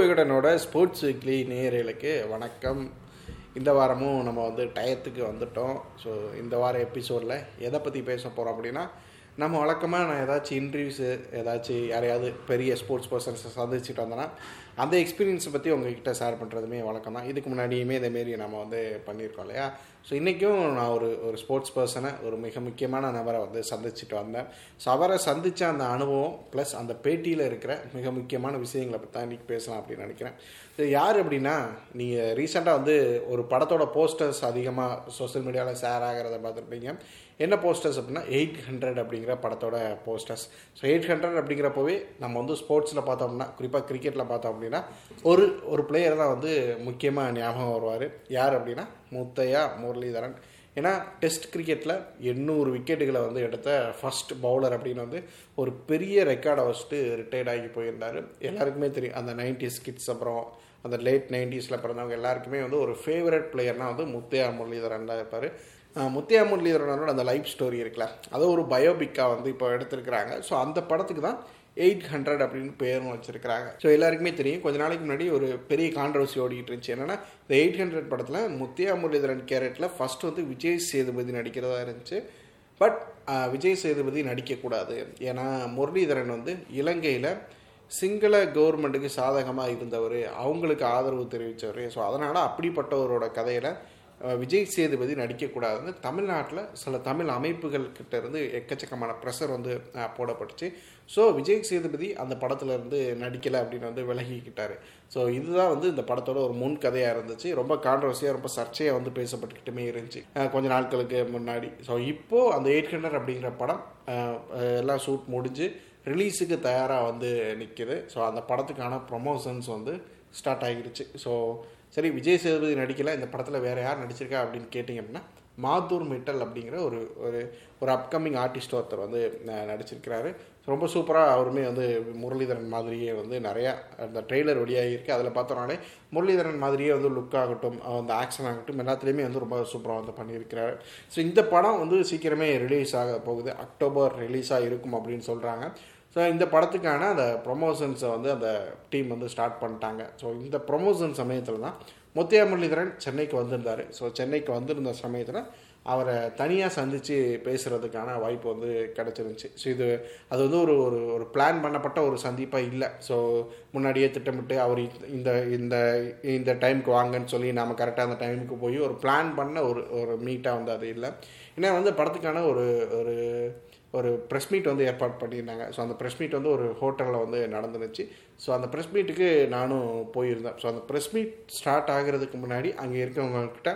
விகடனோட sports weekly நேயர்களுக்கு வணக்கம். இந்த வாரமும் நம்ம வந்து டயத்துக்கு வந்துட்டோம். ஸோ இந்த வார எபிசோடில் எதை பற்றி பேச போகிறோம் அப்படின்னா நம்ம வழக்கமாக நான் ஏதாச்சும் இன்டர்வியூஸு ஏதாச்சும் யாரையாவது பெரிய ஸ்போர்ட்ஸ் பர்சன்ஸை சந்திச்சுட்டு வந்தோன்னா அந்த எக்ஸ்பீரியன்ஸை பற்றி உங்ககிட்ட ஷேர் பண்ணுறதுமே வழக்கம் தான் இதுக்கு முன்னாடியுமே இதேமாரி நம்ம வந்து பண்ணியிருக்கோம் இல்லையா? ஸோ இன்றைக்கும் நான் ஒரு ஒரு ஸ்போர்ட்ஸ் பர்சனை ஒரு மிக முக்கியமான நபரை வந்து சந்திச்சுட்டு வந்தேன். ஸோ அவரை சந்தித்த அந்த அனுபவம் ப்ளஸ் அந்த பேட்டியில் இருக்கிற மிக முக்கியமான விஷயங்களை பற்றி தான் இன்றைக்கி பேசலாம் அப்படின்னு நினைக்கிறேன். ஸோ யார் அப்படின்னா நீங்கள் ரீசெண்டாக வந்து ஒரு படத்தோட போஸ்டர்ஸ் அதிகமாக சோஷியல் மீடியாவில் ஷேர் ஆகிறத பார்த்துருப்பீங்க. என்ன போஸ்டர்ஸ் அப்படின்னா எயிட் ஹண்ட்ரட் அப்படிங்கிற படத்தோட போஸ்டர்ஸ் ஸோ எயிட் ஹண்ட்ரட் அப்படிங்கிறப்பவே நம்ம வந்து ஸ்போர்ட்ஸில் பார்த்தோம்னா குறிப்பாக கிரிக்கெட்டில் பார்த்தோம் அப்படின்னா ஒரு ஒரு பிளேயர் தான் வந்து முக்கியமாக ஞாபகம் வருவார். யார் அப்படின்னா முத்தையா முரளிதரன். ஏன்னா டெஸ்ட் கிரிக்கெட்டில் எண்ணூறு விக்கெட்டுகளை வந்து எடுத்த ஃபர்ஸ்ட் பவுலர் அப்படின்னு வந்து ஒரு பெரிய ரெக்கார்டை வச்சுட்டு ரிட்டையர்ட் ஆகி போயிருந்தார். எல்லாருக்குமே தெரியும் அந்த நைன்டிஸ் கிட்ஸ் அப்புறம் அந்த லேட் நைன்டிஸில் பிறந்தவங்க எல்லாருக்குமே வந்து ஒரு ஃபேவரட் பிளேயர்னால் வந்து முத்தையா முரளிதரன் தான் இருப்பார். முத்தையா முரளிதரனோட அந்த லைஃப் ஸ்டோரி இருக்குல்ல அதை ஒரு பயோபிக்காக வந்து இப்போ எடுத்திருக்கிறாங்க. ஸோ அந்த படத்துக்கு தான் எயிட் ஹண்ட்ரட் அப்படின்னு பேரும் வச்சிருக்கிறாங்க. ஸோ எல்லாருக்குமே தெரியும். கொஞ்ச நாளைக்கு முன்னாடி ஒரு பெரிய கான்ட்ரவர்சி ஓடிக்கிட்டு இருந்துச்சு. என்னன்னா இந்த எயிட் ஹண்ட்ரட் படத்தில் முத்தியா முரளிதரன் கேரட்டில் ஃபர்ஸ்ட் வந்து விஜய் சேதுபதி நடிக்கிறதா இருந்துச்சு. பட் விஜய் சேதுபதி நடிக்கக்கூடாது. ஏன்னா முரளிதரன் வந்து இலங்கையில் சிங்கள கவர்மெண்ட்டுக்கு சாதகமாக இருந்தவர். அவங்களுக்கு ஆதரவு தெரிவித்தவர் ஸோ அதனால் அப்படிப்பட்டவரோட கதையில் விஜய் சேதுபதி நடிக்கக்கூடாதுன்னு தமிழ்நாட்டில் சில தமிழ் அமைப்புகள் இருந்து எக்கச்சக்கமான ப்ரெஷர் வந்து போடப்பட்டுச்சு. ஸோ விஜய் சேதுபதி அந்த படத்துலேருந்து நடிக்கலை அப்படின்னு வந்து விலகிக்கிட்டார். ஸோ இதுதான் வந்து இந்த படத்தோட ஒரு முன் கதையாக இருந்துச்சு. ரொம்ப கான்ட்ரவர்சியாக ரொம்ப சர்ச்சையாக வந்து பேசப்பட்டுக்கிட்டுமே இருந்துச்சு. கொஞ்ச நாட்களுக்கு முன்னாடி. ஸோ இப்போது அந்த எயிட் ஹண்ட்ரட் அப்படிங்கிற படம் எல்லாம் ஷூட் முடிஞ்சு ரிலீஸுக்கு தயாராக வந்து நிற்கிது ஸோ அந்த படத்துக்கான ப்ரொமோஷன்ஸ் வந்து ஸ்டார்ட் ஆகிடுச்சு ஸோ சரி விஜய் சேதுபதி நடிக்கலை இந்த படத்தில் வேறு யார் நடிச்சிருக்கா அப்படின்னு கேட்டிங்க அப்படின்னா மாதூர் மிட்டல் அப்படிங்கிற ஒரு ஒரு ஒரு அப்கமிங் ஆர்டிஸ்ட் ஒருத்தர் வந்து நடிச்சிருக்கிறாரு. ரொம்ப சூப்பராக அவருமே வந்து முரளிதரன் மாதிரியே வந்து நிறையா அந்த ட்ரெய்லர் வெளியாகிருக்கு அதில் பார்த்தோம்னாலே முரளிதரன் மாதிரியே வந்து லுக் ஆகட்டும் அந்த ஆக்ஷன் ஆகட்டும் எல்லாத்துலேயுமே வந்து ரொம்ப சூப்பராக வந்து பண்ணியிருக்கிறாரு. ஸோ இந்த படம் வந்து சீக்கிரமே ரிலீஸ் ஆக போகுது. அக்டோபர் ரிலீஸாக இருக்கும் அப்படின்னு சொல்கிறாங்க ஸோ இந்த படத்துக்கான அந்த ப்ரொமோஷன்ஸை வந்து அந்த டீம் வந்து ஸ்டார்ட் பண்ணிட்டாங்க. ஸோ இந்த ப்ரொமோஷன் சமயத்தில் தான் முத்தையா முரளிதரன் சென்னைக்கு வந்திருந்தார். ஸோ சென்னைக்கு வந்திருந்த சமயத்தில் அவரை தனியாக சந்தித்து பேசுகிறதுக்கான வாய்ப்பு வந்து கிடச்சிருந்துச்சி. ஸோ இது அது வந்து ஒரு ஒரு ஒரு பிளான் பண்ணப்பட்ட ஒரு சந்திப்பாக இல்லை. ஸோ முன்னாடியே திட்டமிட்டு அவர் இந்த இந்த இந்த டைமுக்கு வாங்கன்னு சொல்லி நாம் கரெக்டாக அந்த டைமுக்கு போய் ஒரு பிளான் பண்ண ஒரு ஒரு மீட்டாக வந்து அது இல்லை. ஏன்னா வந்து படத்துக்கான ஒரு ஒரு ஒரு ப்ரெஸ் மீட் வந்து ஏற்பாடு பண்ணியிருந்தாங்க. ஸோ அந்த ப்ரெஸ் மீட் வந்து ஒரு ஹோட்டலில் வந்து நடந்துருச்சு ஸோ அந்த ப்ரெஸ் மீட்டுக்கு நானும் போயிருந்தேன். ஸோ அந்த ப்ரெஸ் மீட் ஸ்டார்ட் ஆகிறதுக்கு முன்னாடி அங்கே இருக்கிறவங்கக்கிட்ட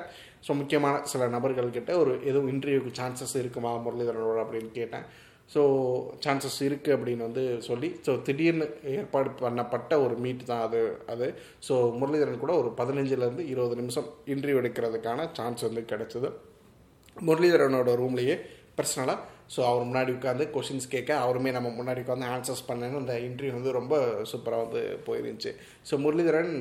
ஸோ முக்கியமான சில நபர்கள்கிட்ட ஒரு எதுவும் இன்டர்வியூக்கு சான்சஸ் இருக்குமா முரளிதரனோட அப்படின்னு கேட்டேன். ஸோ சான்சஸ் இருக்குது அப்படின்னு வந்து சொல்லி ஸோ திடீர்னு ஏற்பாடு பண்ணப்பட்ட ஒரு மீட் தான் அது அது. ஸோ முரளிதரன் கூட ஒரு பதினஞ்சுலேருந்து இருபது நிமிஷம் இன்டர்வியூ எடுக்கிறதுக்கான சான்ஸ் வந்து கிடச்சிது. முரளிதரனோட ரூம்லேயே பர்சனலாக ஸோ அவர் முன்னாடி உட்காந்து கொஷின்ஸ் கேட்க அவருமே நம்ம முன்னாடி உட்காந்து ஆன்சர்ஸ் பண்ணேன்னு அந்த இன்டர்வியூ வந்து ரொம்ப சூப்பராக வந்து போயிருந்துச்சு. ஸோ முரளிதரன்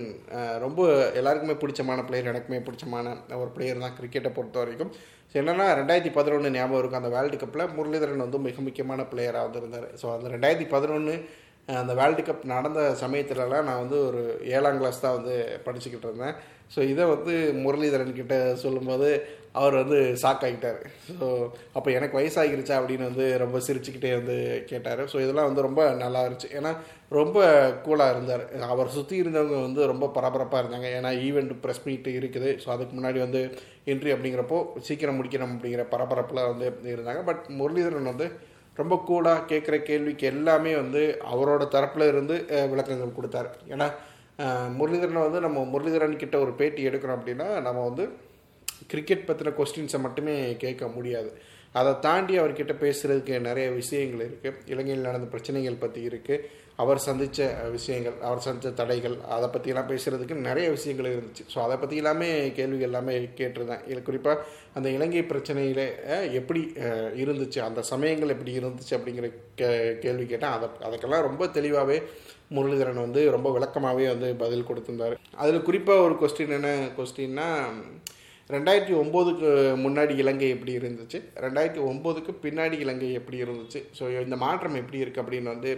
ரொம்ப எல்லாருக்குமே பிடிச்சமான பிளேயர் எனக்குமே பிடிச்சமான ஒரு பிளேயர் தான் கிரிக்கெட்டை பொறுத்த வரைக்கும். ஸோ என்னென்னா ரெண்டாயிரத்தி பதினொன்று ஞாபகம் இருக்கும் அந்த வேர்ல்டு கப்பில் முரளிதரன் வந்து மிக முக்கியமான பிளேயராக வந்திருந்தார் ஸோ அந்த ரெண்டாயிரத்தி பதினொன்று அந்த வேர்ல்டு கப் நடந்த சமயத்துலலாம் நான் வந்து ஒரு ஏழாம் கிளாஸ் தான் வந்து படிச்சுக்கிட்டு இருந்தேன். ஸோ இதை வந்து முரளிதரன் கிட்ட சொல்லும்போது அவர் வந்து ஷாக் ஆகிட்டார். ஸோ அப்போ எனக்கு வயசாகிருச்சா அப்படின்னு வந்து ரொம்ப சிரிச்சுக்கிட்டே வந்து கேட்டார். ஸோ இதெல்லாம் வந்து ரொம்ப நல்லா இருந்துச்சு. ஏன்னா ரொம்ப கூலாக இருந்தார். அவர் சுற்றி இருந்தவங்க வந்து ரொம்ப பரபரப்பாக இருந்தாங்க. ஏன்னா ஈவெண்ட் ப்ரெஸ் மீட் இருக்குது. ஸோ அதுக்கு முன்னாடி வந்து என்ட்ரி அப்படிங்கிறப்போ சீக்கிரம் முடிக்கணும் அப்படிங்கிற பரபரப்பில் வந்து இருந்தாங்க. பட் முரளிதரன் வந்து ரொம்ப கூலாக கேட்குற கேள்விக்கு எல்லாமே வந்து அவரோட தரப்பில் இருந்து விளக்கங்கள் கொடுத்தாரு. ஏன்னா முரளிதரனை வந்து நம்ம முரளிதரன் கிட்ட ஒரு பேட்டி எடுக்கிறோம் அப்படின்னா நம்ம வந்து கிரிக்கெட் பற்றின கொஸ்டின்ஸை மட்டுமே கேட்க முடியாது. அதை தாண்டி அவர்கிட்ட பேசுகிறதுக்கு நிறைய விஷயங்கள் இருக்குது இலங்கையில் நடந்த பிரச்சனைகள் பற்றி இருக்குது அவர் சந்தித்த விஷயங்கள் அவர் சந்தித்த தடைகள் அதை பற்றியெல்லாம் பேசுகிறதுக்கு நிறைய விஷயங்கள் இருந்துச்சு. ஸோ அதை பற்றி எல்லாமே கேள்விகள் எல்லாமே கேட்டிருந்தேன். இது குறிப்பாக அந்த இலங்கை பிரச்சனையில் எப்படி இருந்துச்சு அந்த சமயங்கள் எப்படி இருந்துச்சு அப்படிங்கிற கே கேள்வி கேட்டேன். அதை அதுக்கெல்லாம் ரொம்ப தெளிவாகவே முரளிதரன் வந்து ரொம்ப விளக்கமாகவே வந்து பதில் கொடுத்துருந்தார். அதில் குறிப்பாக ஒரு கொஸ்டின் என்ன கொஸ்டின்னா ரெண்டாயிரத்தி ஒம்போதுக்கு முன்னாடி இலங்கை எப்படி இருந்துச்சு? ரெண்டாயிரத்தி ஒம்போதுக்கு பின்னாடி இலங்கை எப்படி இருந்துச்சு? ஸோ இந்த மாற்றம் எப்படி இருக்குது அப்படின்னு வந்து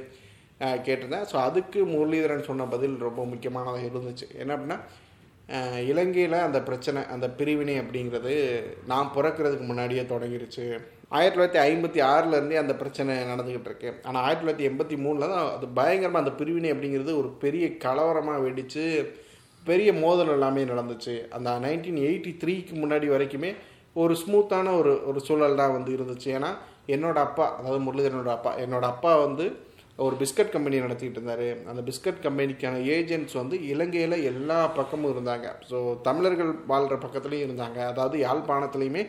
கேட்டிருந்தேன். ஸோ அதுக்கு முரளிதரன் சொன்ன பதில் ரொம்ப முக்கியமானதாக இருந்துச்சு. என்ன அப்படின்னா இலங்கையில் அந்த பிரச்சனை அந்த பிரிவினை அப்படிங்கிறது நான் பிறக்கிறதுக்கு முன்னாடியே தொடங்கிருச்சு. ஆயிரத்தி தொள்ளாயிரத்தி ஐம்பத்தி ஆறுலேருந்தே அந்த பிரச்சனை நடந்துக்கிட்டு இருக்கு ஆனால் ஆயிரத்தி தொள்ளாயிரத்தி எண்பத்தி மூணில் தான் அது பயங்கரமாக அந்த பிரிவினை அப்படிங்கிறது ஒரு பெரிய கலவரமாக வெடித்து பெரிய மோதல் எல்லாமே நடந்துச்சு. அந்த நைன்டீன் எயிட்டி த்ரீக்கு முன்னாடி வரைக்குமே ஒரு ஸ்மூத்தான ஒரு ஒரு சூழல் தான் வந்து இருந்துச்சு. ஏன்னா என்னோடய அப்பா அதாவது முரளிதரனோட அப்பா என்னோடய அப்பா வந்து ஒரு பிஸ்கட் கம்பெனி நடத்திக்கிட்டு இருந்தார். அந்த பிஸ்கட் கம்பெனிக்கான ஏஜென்ட்ஸ் வந்து இலங்கையில் எல்லா பக்கமும் இருந்தாங்க. ஸோ தமிழர்கள் வாழ்கிற பக்கத்துலேயும் இருந்தாங்க. அதாவது யாழ்ப்பாணத்துலேயுமே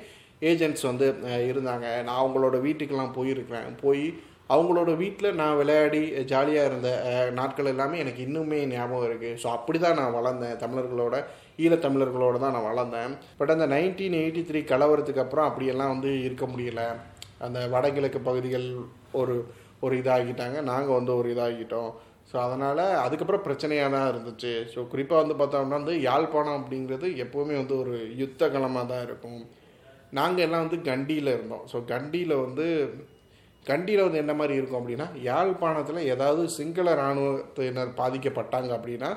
ஏஜென்ட்ஸ் வந்து இருந்தாங்க. நான் அவங்களோட வீட்டுக்கெல்லாம் போயிருக்கிறேன். போய் அவங்களோட வீட்டில் நான் விளையாடி ஜாலியாக இருந்த நாட்கள் எல்லாமே எனக்கு இன்னுமே ஞாபகம் இருக்குது ஸோ அப்படி தான் நான் வளர்ந்தேன். தமிழர்களோட ஈழத்தமிழர்களோட தான் நான் வளர்ந்தேன். பட் அந்த நைன்டீன் எயிட்டி த்ரீ கலவரத்துக்கு அப்புறம் அப்படியெல்லாம் வந்து இருக்க முடியல. அந்த வடகிழக்கு பகுதிகள் ஒரு ஒரு இதாகிட்டாங்க. நாங்கள் வந்து ஒரு இதாகிட்டோம். ஸோ அதனால் அதுக்கப்புறம் பிரச்சனையாக தான் இருந்துச்சு. ஸோ குறிப்பாக வந்து பார்த்தோம்னா வந்து யாழ்ப்பாணம் அப்படிங்கிறது எப்போவுமே வந்து ஒரு யுத்த களமாக தான் இருக்கும். நாங்கள் எல்லாம் வந்து கண்டியில் இருந்தோம். ஸோ கண்டியில் வந்து கண்டியில் வந்து என்ன மாதிரி இருக்கும் அப்படின்னா யாழ்ப்பாணத்தில் ஏதாவது சிங்கள இராணுவத்தினர் பாதிக்கப்பட்டாங்க அப்படின்னா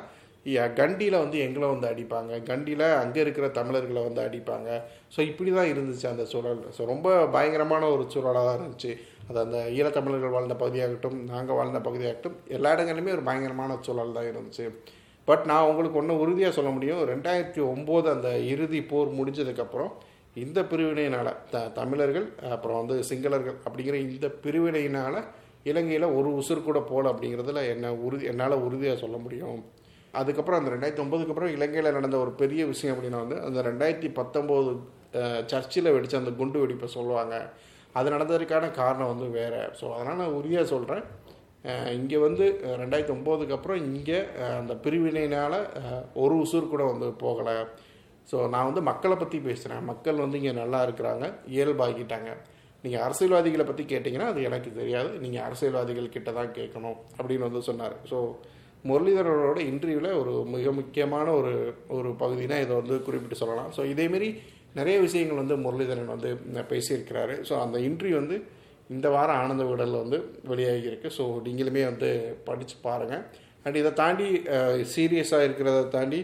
கண்டியில் வந்து எங்களை வந்து அடிப்பாங்க. கண்டியில் அங்கே இருக்கிற தமிழர்களை வந்து அடிப்பாங்க. ஸோ இப்படி தான் இருந்துச்சு அந்த சூழல். ஸோ ரொம்ப பயங்கரமான ஒரு சூழலாக தான் இருந்துச்சு. அது அந்த ஈழத்தமிழர்கள் வாழ்ந்த பகுதியாகட்டும் நாங்கள் வாழ்ந்த பகுதியாகட்டும் எல்லா இடங்களிலுமே ஒரு பயங்கரமான சூழல் தான் இருந்துச்சு. பட் நான் உங்களுக்கு ஒன்று உறுதியாக சொல்ல முடியும். ரெண்டாயிரத்தி ஒம்போது அந்த இறுதி போர் முடிஞ்சதுக்கப்புறம் இந்த பிரிவினையினால் த தமிழர்கள் அப்புறம் வந்து சிங்களர்கள் அப்படிங்கிற இந்த பிரிவினையினால் இலங்கையில் ஒரு உசுர் கூட போகல அப்படிங்கிறதுல என்ன உறுதி என்னால் உறுதியாக சொல்ல முடியும். அதுக்கப்புறம் அந்த ரெண்டாயிரத்தி ஒம்பதுக்கு அப்புறம் இலங்கையில் நடந்த ஒரு பெரிய விஷயம் அப்படின்னா வந்து அந்த ரெண்டாயிரத்தி பத்தொம்போது சர்ச்சில் வெடித்த அந்த குண்டு வெடிப்பை சொல்லுவாங்க. அது நடந்ததுக்கான காரணம் வந்து வேறு. ஸோ அதனால் நான் உறுதியாக சொல்கிறேன் இங்கே வந்து ரெண்டாயிரத்தி ஒம்போதுக்கு அப்புறம் இங்கே அந்த பிரிவினையினால் ஒரு உசுர் கூட வந்து போகலை. ஸோ நான் வந்து மக்களை பற்றி பேசுகிறேன் மக்கள் வந்து இங்கே நல்லா இருக்கிறாங்க. இயல்பாகிட்டாங்க நீங்கள் அரசியல்வாதிகளை பற்றி கேட்டிங்கன்னா அது எனக்கு தெரியாது. நீங்கள் அரசியல்வாதிகள் கிட்ட தான் கேட்கணும் அப்படின்னு வந்து சொன்னார். ஸோ முரளிதரனோட இன்டர்வியூவில் ஒரு மிக முக்கியமான ஒரு ஒரு பகுதினா இதை வந்து குறிப்பிட்டு சொல்லலாம். ஸோ இதேமாரி நிறைய விஷயங்கள் வந்து முரளிதரன் வந்து பேசியிருக்கிறாரு. ஸோ அந்த இன்டர்வியூ வந்து இந்த வாரம் ஆனந்த விடலில் வந்து வெளியாகி இருக்குது ஸோ நீங்களுமே வந்து படித்து பாருங்கள் அண்ட் இதை தாண்டி சீரியஸாக இருக்கிறத தாண்டி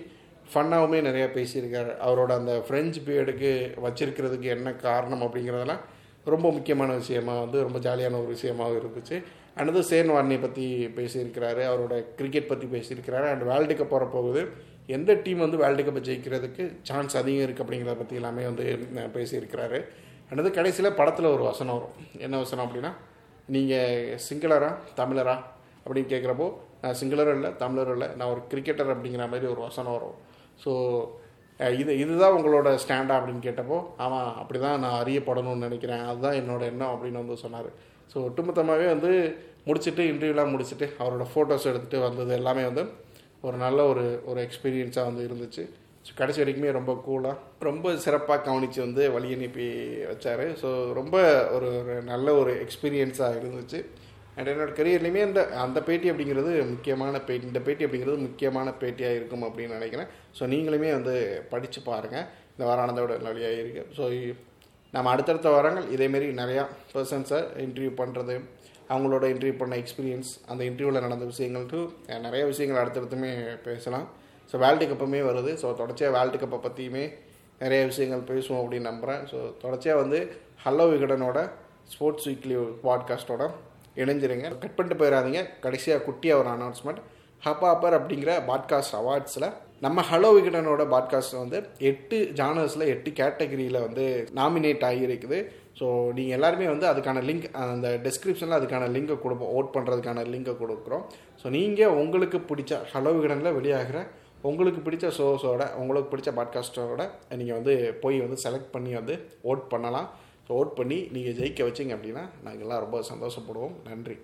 ஃபன்னாகவுமே நிறையா பேசியிருக்காரு. அவரோட அந்த ஃப்ரெஞ்சு பீரியடுக்கு வச்சிருக்கிறதுக்கு என்ன காரணம் அப்படிங்கிறதெல்லாம் ரொம்ப முக்கியமான விஷயமாக வந்து ரொம்ப ஜாலியான ஒரு விஷயமாக இருந்துச்சு. அடுத்து சேன் வார்னியை பற்றி பேசியிருக்கிறாரு. அவரோட கிரிக்கெட் பற்றி பேசியிருக்கிறாரு. அண்ட் வேர்ல்டு கப் வர போகுது. எந்த டீம் வந்து வேர்ல்டு கப்பை ஜெயிக்கிறதுக்கு சான்ஸ் அதிகம் இருக்குது அப்படிங்கிறத பற்றி எல்லாமே வந்து பேசியிருக்கிறாரு. அடுத்து கடைசியில் படத்தில் ஒரு வசனம் வரும். என்ன வசனம் அப்படின்னா நீங்கள் சிங்களரா தமிழரா? அப்படின்னு கேட்குறப்போ நான் சிங்களரும் இல்லை தமிழரும் இல்லை. நான் ஒரு கிரிக்கெட்டர் அப்படிங்கிற மாதிரி ஒரு வசனம் வரும். ஸோ இது இதுதான் உங்களோட ஸ்டாண்டா அப்படின்னு கேட்டப்போ ஆமாம் அப்படி தான் நான் அறியப்படணும்னு நினைக்கிறேன். அதுதான் என்னோட எண்ணம் அப்படின்னு வந்து சொன்னார். ஸோ ஒட்டுமொத்தமாகவே வந்து முடிச்சுட்டு இன்டர்வியூலாம் முடிச்சுட்டு அவரோட ஃபோட்டோஸ் எடுத்துகிட்டு வந்தது எல்லாமே வந்து ஒரு நல்ல ஒரு ஒரு எக்ஸ்பீரியன்ஸாக வந்து இருந்துச்சு. ஸோ கடைசி வரைக்குமே ரொம்ப கூலாக ரொம்ப சிறப்பாக கவனித்து வந்து வழி அனுப்பி வச்சார். ஸோ ரொம்ப ஒரு ஒரு நல்ல ஒரு எக்ஸ்பீரியன்ஸாக இருந்துச்சு. அண்ட் என்னோட கரியர்லையுமே இந்த அந்த பேட்டி அப்படிங்கிறது முக்கியமான பேட்டி இந்த பேட்டி அப்படிங்கிறது முக்கியமான பேட்டியாக இருக்கும் அப்படின்னு நினைக்கிறேன். ஸோ நீங்களுமே வந்து படித்து பாருங்கள் இந்த வாரானந்தோட ஆனந்தோட வழியாக ஸோ நம்ம அடுத்தடுத்த வாரங்கள் இதேமாரி நிறையா பர்சன்ஸை இன்டர்வியூ பண்ணுறது அவங்களோட இன்டர்வியூ பண்ண எக்ஸ்பீரியன்ஸ் அந்த இன்டர்வியூவில் நடந்த விஷயங்களுக்கு நிறைய விஷயங்கள் அடுத்தடுத்துமே பேசலாம். ஸோ வேர்ல்டு கப்புமே வருது. ஸோ தொடர்ச்சியாக வேர்ல்டு கப்பை பற்றியுமே நிறைய விஷயங்கள் பேசுவோம் அப்படின்னு நம்புகிறேன் ஸோ தொடர்ச்சியாக வந்து ஹலோ விகடனோட ஸ்போர்ட்ஸ் வீக்லி பாட்காஸ்ட்டோட இணைஞ்சிருங்க. கட் பண்ணிட்டு போயிடாதீங்க கடைசியாக குட்டியாக ஒரு அனௌன்ஸ்மெண்ட் ஹப்பாப்பர் அப்படிங்கிற பாட்காஸ்ட் அவார்ட்ஸில் நம்ம ஹலோ விகடனோட பாட்காஸ்ட் வந்து எட்டு ஜானர்ஸில் எட்டு கேட்டகரியில் வந்து நாமினேட் ஆகியிருக்குது. ஸோ நீங்கள் எல்லாருமே வந்து அதுக்கான லிங்க் அந்த டெஸ்கிரிப்ஷனில் அதுக்கான லிங்கை கொடுப்போம் ஓட் பண்ணுறதுக்கான லிங்கை கொடுக்குறோம். ஸோ நீங்கள் உங்களுக்கு பிடிச்ச ஹலோ விகடனில் வெளியாகிற உங்களுக்கு பிடிச்ச ஷோஸோட உங்களுக்கு பிடிச்ச பாட்காஸ்ட்டோட நீங்கள் வந்து போய் வந்து செலக்ட் பண்ணி வந்து ஓட் பண்ணலாம். ஸோ ஓட் பண்ணி நீங்கள் ஜெயிக்க வச்சிங்க அப்படின்னா நாங்கள் எல்லாம் ரொம்ப சந்தோஷப்படுவோம். நன்றி.